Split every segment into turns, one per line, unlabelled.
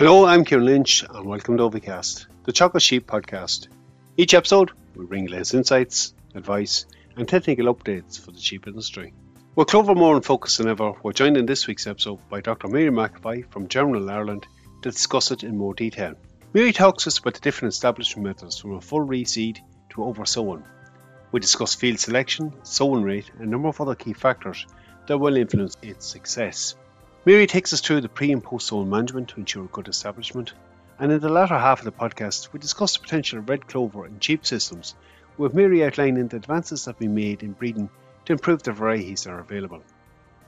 Hello, I'm Kieran Lynch, and welcome to Ovicast, the Teagasc Sheep podcast. Each episode, we bring latest insights, advice, and technical updates for the sheep industry. With Clover more in focus than ever, we're joined in this week's episode by Dr. Mary McAvoy from Germinal Ireland to discuss it in more detail. Mary talks us about the different establishment methods from a full reseed to over sowing. We discuss field selection, sowing rate, and a number of other key factors that will influence its success. Mary takes us through the pre and post sowing management to ensure a good establishment, and in the latter half of the podcast, we discuss the potential of red clover in sheep systems, with Mary outlining the advances that have been made in breeding to improve the varieties that are available.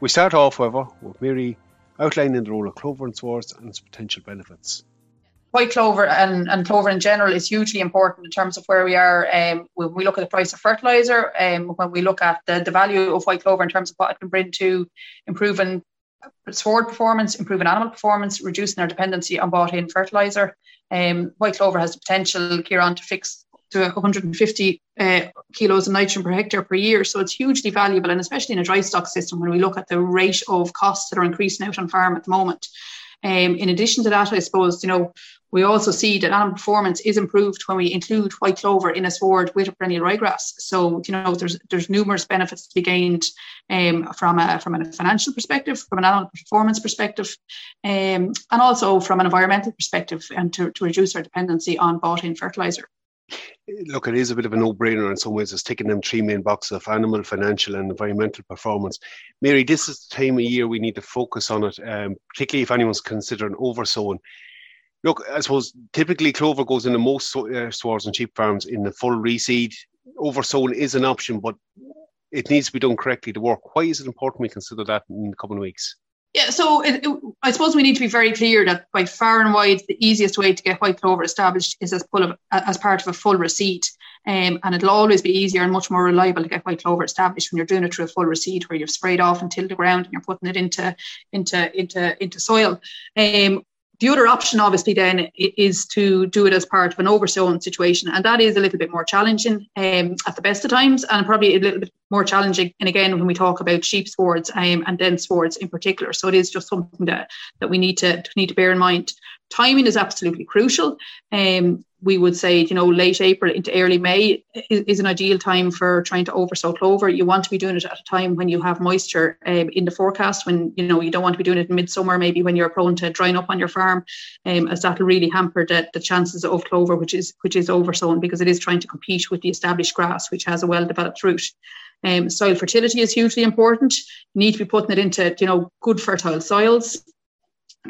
We start off, however, with Mary outlining the role of clover in swards and its potential benefits
white clover and, and clover in general is hugely important in terms of where we are um, when we look at the price of fertilizer um, when we look at the, the value of white clover in terms of what it can bring to improving sward performance, improving animal performance, reducing our dependency on bought in fertilizer. Um, white clover has the potential, Kieran, to fix to 150 uh, kilos of nitrogen per hectare per year. So it's hugely valuable, and especially in a dry stock system when we look at the rate of costs that are increasing out on farm at the moment. Um, in addition to that, I suppose, you know, we also see that animal performance is improved when we include white clover in a sward with a perennial ryegrass. So, you know, there's there's numerous benefits to be gained um, from a from a financial perspective, from an animal performance perspective, um, and also from an environmental perspective, and to, to reduce our dependency on bought-in fertilizer
look, it is a bit of a no-brainer in some ways. It's ticking them three main boxes of animal, financial, and environmental performance. Mary, this is the time of year we need to focus on it, um, particularly if anyone's considering oversowing. Look, I suppose typically clover goes into most uh, swards and sheep farms in the full reseed. Oversowing is an option, but it needs to be done correctly to work. Why is it important we consider that in the coming weeks?
Yeah, so it, it, I suppose we need to be very clear that by far and wide, the easiest way to get white clover established is as, of, as part of a full reseed. Um, and it'll always be easier and much more reliable to get white clover established when you're doing it through a full reseed where you've sprayed off and tilled the ground and you're putting it into into into into soil. Um, the other option, obviously, then is to do it as part of an oversowing situation, and that is a little bit more challenging um, at the best of times, and probably a little bit more challenging. And again, when we talk about sheep swards um, and dense swards in particular, so it is just something that that we need to need to bear in mind. Timing is absolutely crucial. Um, we would say, you know, late April into early May is, is, an ideal time for trying to oversow clover. You want to be doing it at a time when you have moisture um, in the forecast, when, you know, you don't want to be doing it in midsummer, maybe when you're prone to drying up on your farm, um, as that will really hamper the, the chances of clover, which is which is oversown because it is trying to compete with the established grass, which has a well-developed root. Um, soil fertility is hugely important. You need to be putting it into, you know, good fertile soils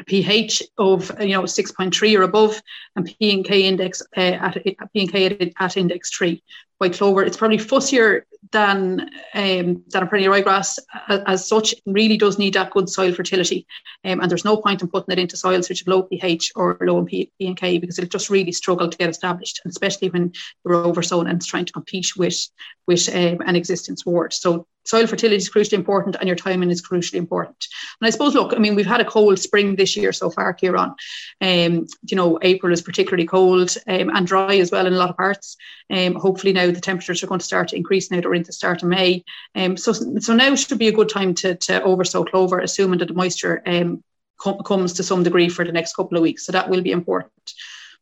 pH of you know 6.3 or above, and P and K index uh, at P and K at, at, index three. White clover, it's probably fussier than um, than a perennial ryegrass as, as, such. Really does need that good soil fertility, um, and there's no point in putting it into soils which have low pH or low in P, and K because it'll just really struggle to get established, and especially when you're oversown and it's trying to compete with with um, an existing sward. So soil fertility is crucially important and your timing is crucially important. And I suppose, look, I mean, we've had a cold spring this year so far, Kieran. Um, you know, April is particularly cold um, and dry as well in a lot of parts. Um, hopefully now the temperatures are going to start to increase now the start of May. Um, so, so now should be a good time to, to oversow clover, assuming that the moisture um, com- comes to some degree for the next couple of weeks. So that will be important.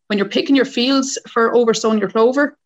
When you're picking your fields for oversowing your clover,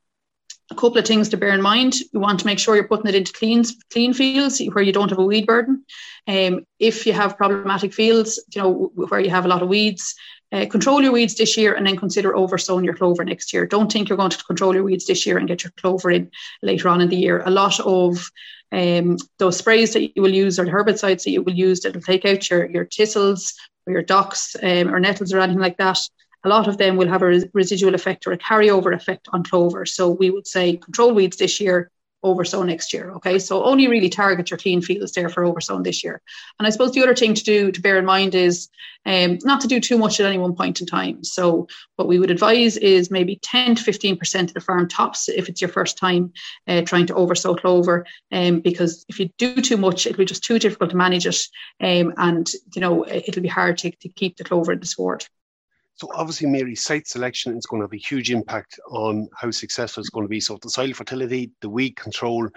a couple of things to bear in mind. You want to make sure you're putting it into clean, clean fields where you don't have a weed burden. Um, if you have problematic fields, you know, where you have a lot of weeds, uh, control your weeds this year and then consider oversowing your clover next year. Don't think you're going to control your weeds this year and get your clover in later on in the year. A lot of um, those sprays that you will use or the herbicides that you will use that will take out your, your thistles or your docks um, or nettles or anything like that a lot of them will have a residual effect or a carryover effect on clover. So we would say control weeds this year, oversow next year. Okay, so only really target your clean fields there for oversown this year. And I suppose the other thing to do to bear in mind is um, not to do too much at any one point in time. So what we would advise is maybe 10 to 15% of the farm tops if it's your first time uh, trying to oversow clover. Um, because if you do too much, it'll be just too difficult to manage it, um, and you know it'll be hard to, to keep the clover in the sward.
So obviously, Mary, site selection is going to have a huge impact on how successful it's going to be. So the soil fertility, the weed control.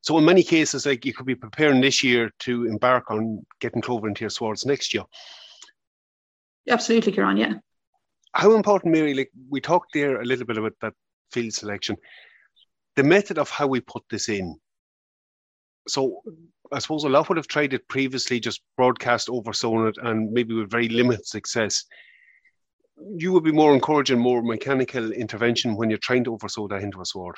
So in many cases, like you could be preparing this year to embark on getting clover into your swards next year.
Absolutely, Kieran. Yeah.
how important, Mary? Like we talked there a little bit about that field selection, the method of how we put this in. So I suppose a lot would have tried it previously, just broadcast over it, and maybe with very limited success. You would be more encouraging more mechanical intervention when you're trying to oversow that into a sward.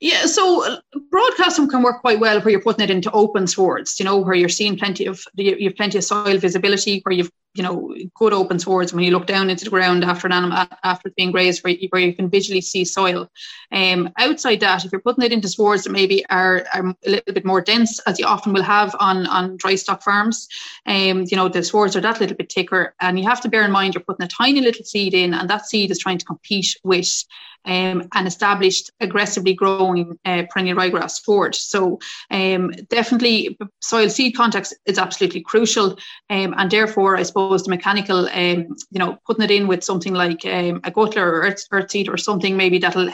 Yeah, so uh, broadcasting can work quite well where you're putting it into open swards, you know, where you're seeing plenty of you have plenty of soil visibility, where you've you know good open swards when you look down into the ground after an animal after being grazed, where you, where you can visually see soil. Um, outside that, if you're putting it into swards that maybe are, are a little bit more dense, as you often will have on on dry stock farms, um, you know the swards are that little bit thicker, and you have to bear in mind you're putting a tiny little seed in, and that seed is trying to compete with um, an established, aggressively growing uh, perennial ryegrass sward. So um, definitely soil seed contact is absolutely crucial. Um, and therefore, I suppose the mechanical, um, you know, putting it in with something like um, a guttler or earth, earth seed or something maybe that'll,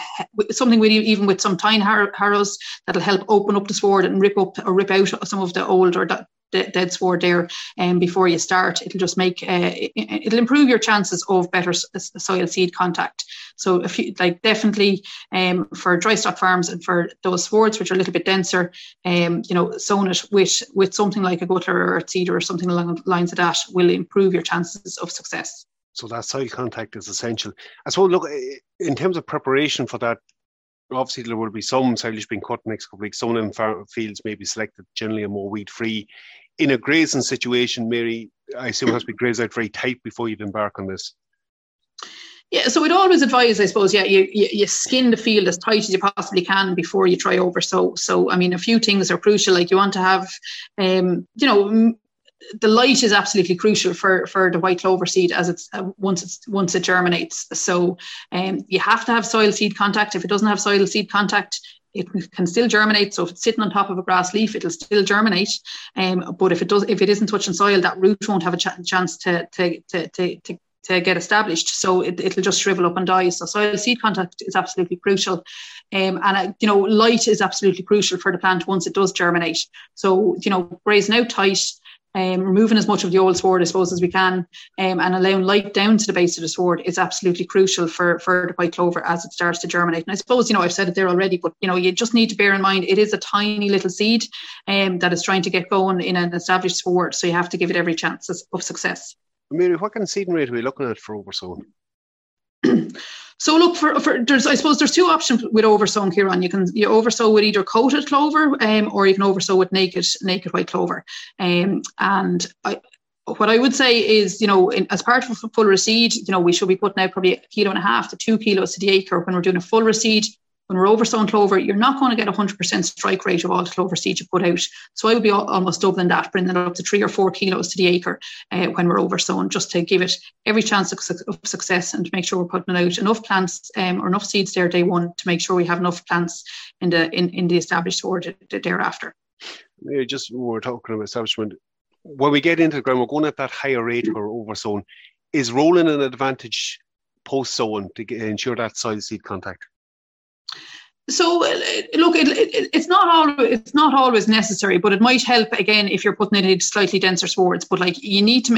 something with even with some tine harrows that'll help open up the sward and rip up or rip out some of the old or dead sward there um, before you start. It'll just make uh, it'll improve your chances of better soil seed contact. So if you like definitely um, for dry stock farms and for those swards which are a little bit denser, um, you know, sown it with with something like a guttler or a seeder or something along the lines of that will improve your chances of success.
So that soil contact is essential. I suppose look in terms of preparation for that obviously there will be some silage being cut next couple of weeks. Some of them fields may be selected generally are more weed free in a grazing situation, Mary, I assume it has to be grazed out very tight before you embark on this.
Yeah, so we'd always advise, I suppose, yeah, you, you, you skin the field as tight as you possibly can before you try over. So, so I mean, a few things are crucial. Like you want to have, um, you know, the light is absolutely crucial for for the white clover seed as it's uh, once it's once it germinates. So, um, you have to have soil seed contact. If it doesn't have soil seed contact, it can still germinate. So if it's sitting on top of a grass leaf, it'll still germinate. Um, but if it does, if it isn't touching soil, that root won't have a ch- chance to to, to to to to get established. So it, it'll just shrivel up and die. So soil seed contact is absolutely crucial. Um, and, uh, you know, light is absolutely crucial for the plant once it does germinate. So, you know, grazing out tight, um, removing as much of the old sward, I suppose, as we can, um, and allowing light down to the base of the sward is absolutely crucial for, for the white clover as it starts to germinate. And I suppose, you know, I've said it there already, but, you know, you just need to bear in mind it is a tiny little seed um, that is trying to get going in an established sward. So you have to give it every chance of success.
Mary, what kind of seeding rate are we looking at for oversown?
So look for, for there's I suppose there's two options with oversown Kieran. You can you oversow with either coated clover um, or you can oversow with naked naked white clover. Um, and I, what I would say is, you know, in, as part of a full reseed, you know, we should be putting out probably a kilo and a half to two kilos to the acre when we're doing a full reseed when we're oversown clover, you're not going to get 100% strike rate of all the clover seed you put out. So I would be almost doubling that, bringing it up to three or four kilos to the acre uh, when we're oversown, just to give it every chance of, success and to make sure we're putting out enough plants um, or enough seeds there day one to make sure we have enough plants in the in, in the established sward thereafter.
Yeah, just we're talking about establishment. When we get into the ground, we're going at that higher rate for oversown. Is rolling an advantage post sowing to get, ensure that soil seed contact?
So uh, look it, it, it's not always it's not always necessary but it might help again if you're putting it in slightly denser swards but like you need to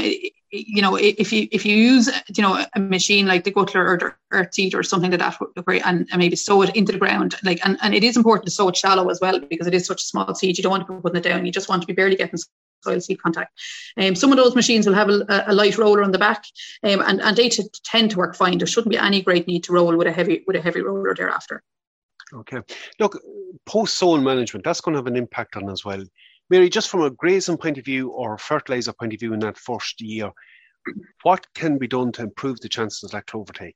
you know if you if you use you know a machine like the guttler or the earth seed or something like that and, and maybe sow it into the ground like and, and it is important to sow it shallow as well because it is such a small seed you don't want to be putting it down you just want to be barely getting soil seed contact. Um, some of those machines will have a, a light roller on the back, um, and, and they t- tend to work fine. There shouldn't be any great need to roll with a heavy with a heavy roller thereafter.
Okay. Look, post soil management, that's going to have an impact on as well. Mary, just from a grazing point of view or fertilizer point of view in that first year, what can be done to improve the chances of that clover take?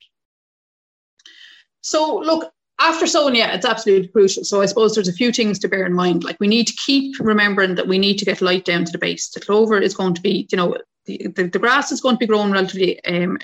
So, look, after sowing, yeah, it's absolutely crucial. So I suppose there's a few things to bear in mind. Like we need to keep remembering that we need to get light down to the base. The clover is going to be, you know, the, the, the grass is going to be growing relatively um,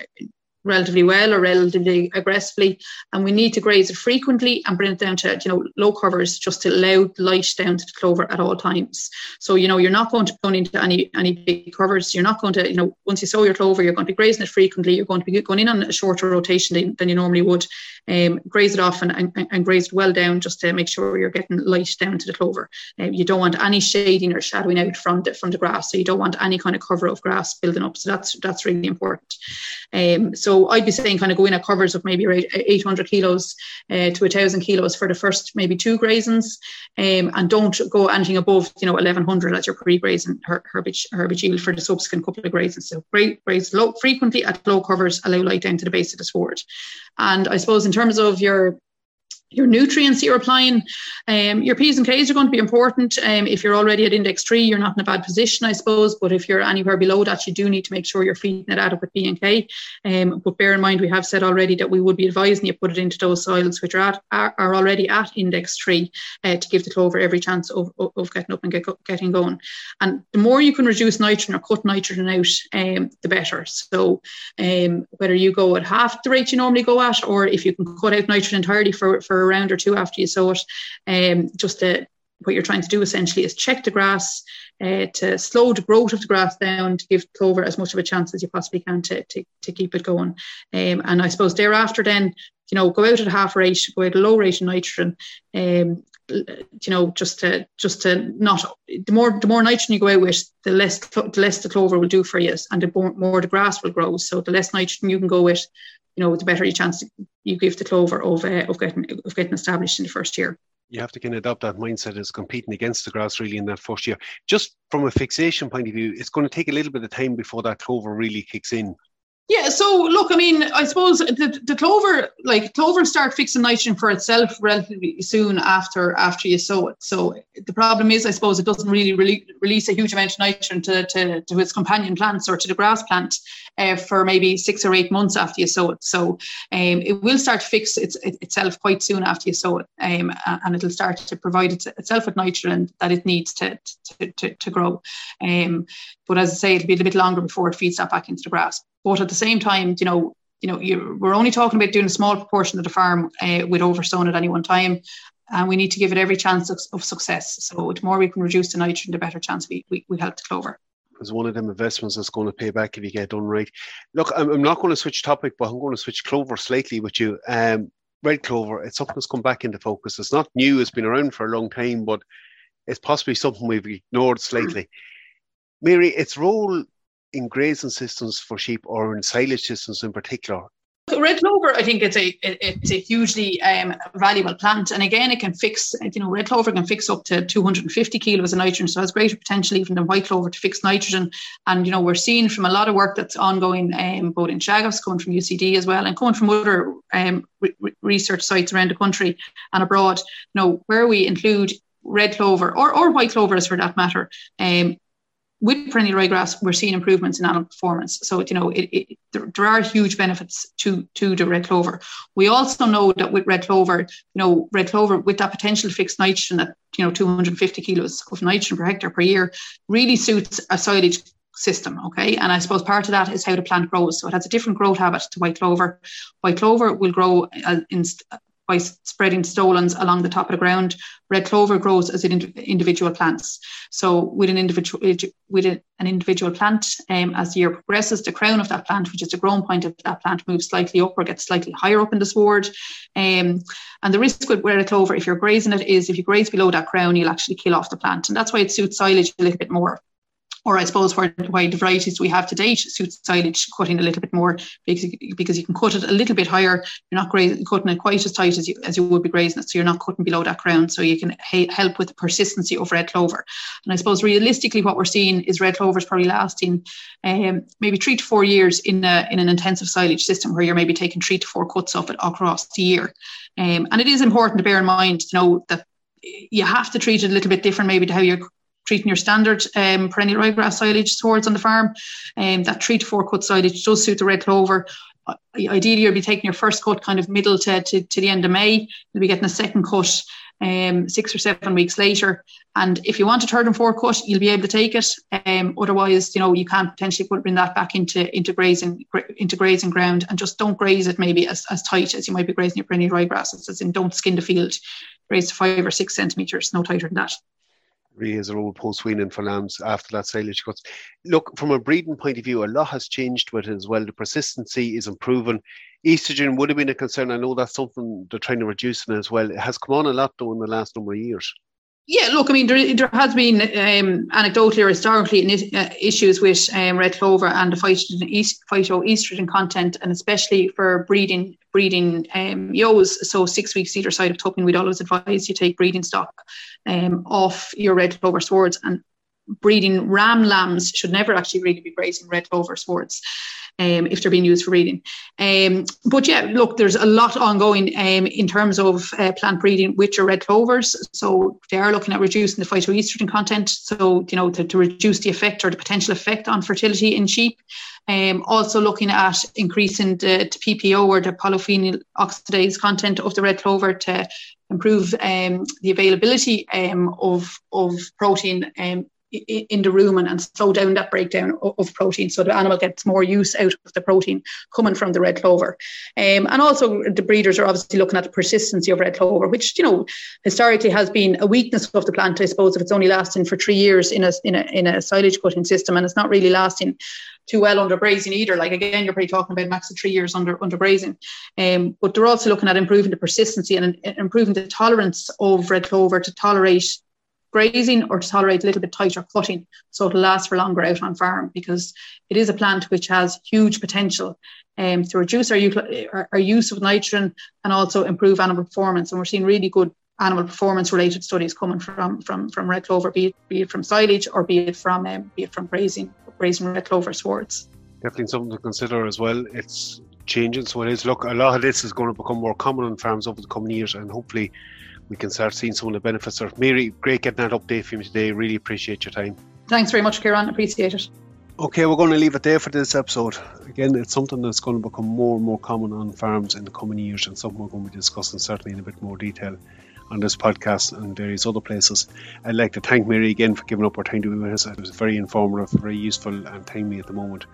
relatively well or relatively aggressively and we need to graze it frequently and bring it down to you know low covers just to allow light down to the clover at all times. So you know you're not going to go into any any big covers. You're not going to you know once you sow your clover you're going to be grazing it frequently. You're going to be going in on a shorter rotation than, than you normally would um, graze it off and, and, and graze it well down just to make sure you're getting light down to the clover. Um, you don't want any shading or shadowing out from the from the grass. So you don't want any kind of cover of grass building up. So that's that's really important. Um, so So I'd be saying kind of go in at covers of maybe 800 kilos uh, to 1,000 kilos for the first maybe two grazings, um, and don't go anything above you know 1,100 as your pre-grazing her, herbage, herbage yield for the subsequent couple of grazings. So graze low frequently at low covers, allow light down to the base of the sward. And I suppose in terms of your your nutrients you're applying. Um, your P's and K's are going to be important. Um, if you're already at index three, you're not in a bad position, I suppose. But if you're anywhere below that, you do need to make sure you're feeding it adequate P and K. Um, but bear in mind, we have said already that we would be advising you put it into those soils which are at are, are already at index three uh, to give the clover every chance of, of, of getting up and get, getting going. And the more you can reduce nitrogen or cut nitrogen out, um, the better. So um, whether you go at half the rate you normally go at, or if you can cut out nitrogen entirely for, for a round or two after you sow it. Um, just to, what you're trying to do essentially is check the grass uh, to slow the growth of the grass down to give clover as much of a chance as you possibly can to, to, to keep it going. Um, and I suppose thereafter, then you know, go out at half rate, go at a low rate of nitrogen. Um, you know, just to just to not the more the more nitrogen you go out with, the less the less the clover will do for you, and the more, more the grass will grow. So the less nitrogen you can go with, you know, the better your chance you give the clover of uh, of getting of getting established in the first year.
You have to kind of adopt that mindset as competing against the grass really in that first year. Just from a fixation point of view, it's going to take a little bit of time before that clover really kicks in.
Yeah, so look, I mean, I suppose the, the clover, like clover, start fixing nitrogen for itself relatively soon after after you sow it. So the problem is, I suppose, it doesn't really re- release a huge amount of nitrogen to, to, to its companion plants or to the grass plant uh, for maybe six or eight months after you sow it. So um, it will start to fix its, it, itself quite soon after you sow it, um, and it'll start to provide it, itself with nitrogen that it needs to to, to, to grow. Um, but as I say, it'll be a bit longer before it feeds that back into the grass. But at the same time, you know, you know, we're only talking about doing a small proportion of the farm uh, with oversown at any one time, and we need to give it every chance of, of, success. So the more we can reduce the nitrogen, the better chance we, we, we help the clover.
It's one of them investments that's going to pay back if you get done right. Look, I'm, I'm not going to switch topic, but I'm going to switch clover slightly with you. Um, red clover, it's something that's come back into focus. It's not new, it's been around for a long time, but it's possibly something we've ignored slightly. Mary, its role in grazing systems for sheep or in silage systems in particular?
Red clover, I think it's a it's a hugely um, valuable plant, and again, it can fix. You know, red clover can fix up to 250 kilos of nitrogen, so it has greater potential even than white clover to fix nitrogen. And you know, we're seeing from a lot of work that's ongoing, um, both in Teagasc, coming from UCD as well, and coming from other um, re- research sites around the country and abroad. You know, where we include red clover or, or white clovers for that matter um, with perennial ryegrass, we're seeing improvements in animal performance. So, you know, it, it, there, there, are huge benefits to, to the red clover. We also know that with red clover, you know, red clover with that potential fixed nitrogen at, you know, 250 kilos of nitrogen per hectare per year really suits a silage system. Okay. And I suppose part of that is how the plant grows. So it has a different growth habit to white clover. White clover will grow uh, in, by spreading stolons along the top of the ground. Red clover grows as individual plants. So with an individual with an individual plant, um, as the year progresses, the crown of that plant, which is the growing point of that plant, moves slightly up or gets slightly higher up in the sward. Um, and the risk with red clover, if you're grazing it, is if you graze below that crown, you'll actually kill off the plant. And that's why it suits silage a little bit more or I suppose why, why the varieties we have to date suits silage cutting a little bit more because, because you can cut it a little bit higher. You're not grazing, cutting it quite as tight as you, as you would be grazing it. So you're not cutting below that crown. So you can ha- help with the persistency of red clover. And I suppose realistically, what we're seeing is red clover is probably lasting um, maybe three to four years in, a, in an intensive silage system where you're maybe taking three to four cuts of it across the year. Um, and it is important to bear in mind, you know, that you have to treat it a little bit different maybe to how you're treating your standard um, perennial ryegrass silage swards on the farm. Um, that three to four cut silage does suit the red clover. Ideally, you'll be taking your first cut kind of middle to, to, to the end of May. You'll be getting a second cut um, six or seven weeks later. And if you want a third and fourth cut, you'll be able to take it. Um, otherwise, you know, you can't potentially put, bring that back into into grazing into grazing ground and just don't graze it maybe as, as tight as you might be grazing your perennial ryegrasses, as in don't skin the field. Graze to five or six centimetres, no tighter than that
a rule post weaning for lambs after that silage cuts. Look, from a breeding point of view, a lot has changed with it as well. The persistency is improving. Estrogen would have been a concern. I know that's something they're trying to reduce in as well. It has come on a lot though in the last number of years.
Yeah, look, I mean, there, there has been um, anecdotally or historically uh, issues with um, red clover and the phytoestrogen content, and especially for breeding breeding um, ewes. So six weeks either side of tupping, we'd always advise you take breeding stock um, off your red clover swards. And breeding ram lambs should never actually really be grazing red clover swards um, if they're being used for breeding. Um, but yeah, look, there's a lot ongoing um, in terms of uh, plant breeding with your red clovers. So they are looking at reducing the phytoestrogen content. So, you know, to, to reduce the effect or the potential effect on fertility in sheep. Um, also looking at increasing the, the PPO or the polyphenol oxidase content of the red clover to improve um, the availability um, of, of protein in the rumen and slow down that breakdown of protein so the animal gets more use out of the protein coming from the red clover um, and also the breeders are obviously looking at the persistency of red clover which you know historically has been a weakness of the plant i suppose if it's only lasting for three years in a in a, in a silage cutting system and it's not really lasting too well under grazing either. Like again, you're probably talking about max of three years under under grazing. Um, but they're also looking at improving the persistency and improving the tolerance of red clover to tolerate grazing or to tolerate a little bit tighter cutting so it'll last for longer out on farm because it is a plant which has huge potential um, to reduce our, our, use of nitrogen and also improve animal performance. And we're seeing really good animal performance related studies coming from from from red clover, be it, be it from silage or be it from um, be it from grazing grazing red clover swards.
Definitely something to consider as well. It's changing, so it is. Look, a lot of this is going to become more common on farms over the coming years, and hopefully we can start seeing some of the benefits. Of Mary, great getting that update from you today. Really appreciate your time.
Thanks very much, Kieran. Appreciate it.
Okay, we're going to leave it there for this episode. Again, it's something that's going to become more and more common on farms in the coming years, and something we're going to be discussing certainly in a bit more detail on this podcast and various other places. I'd like to thank Mary again for giving up her time to be with us. It was very informative, very useful, and timely at the moment.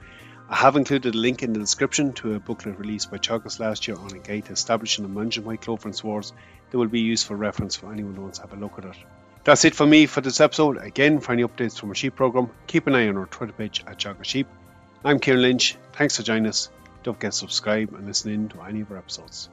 I have included a link in the description to a booklet released by Teagasc last year on a to establishing and managing white clover and swards that will be used for reference for anyone who wants to have a look at it. That's it for me for this episode. Again, for any updates from our sheep program, keep an eye on our Twitter page at Teagasc Sheep. I'm Kieran Lynch. Thanks for joining us. Don't forget to subscribe and listen in to any of our episodes.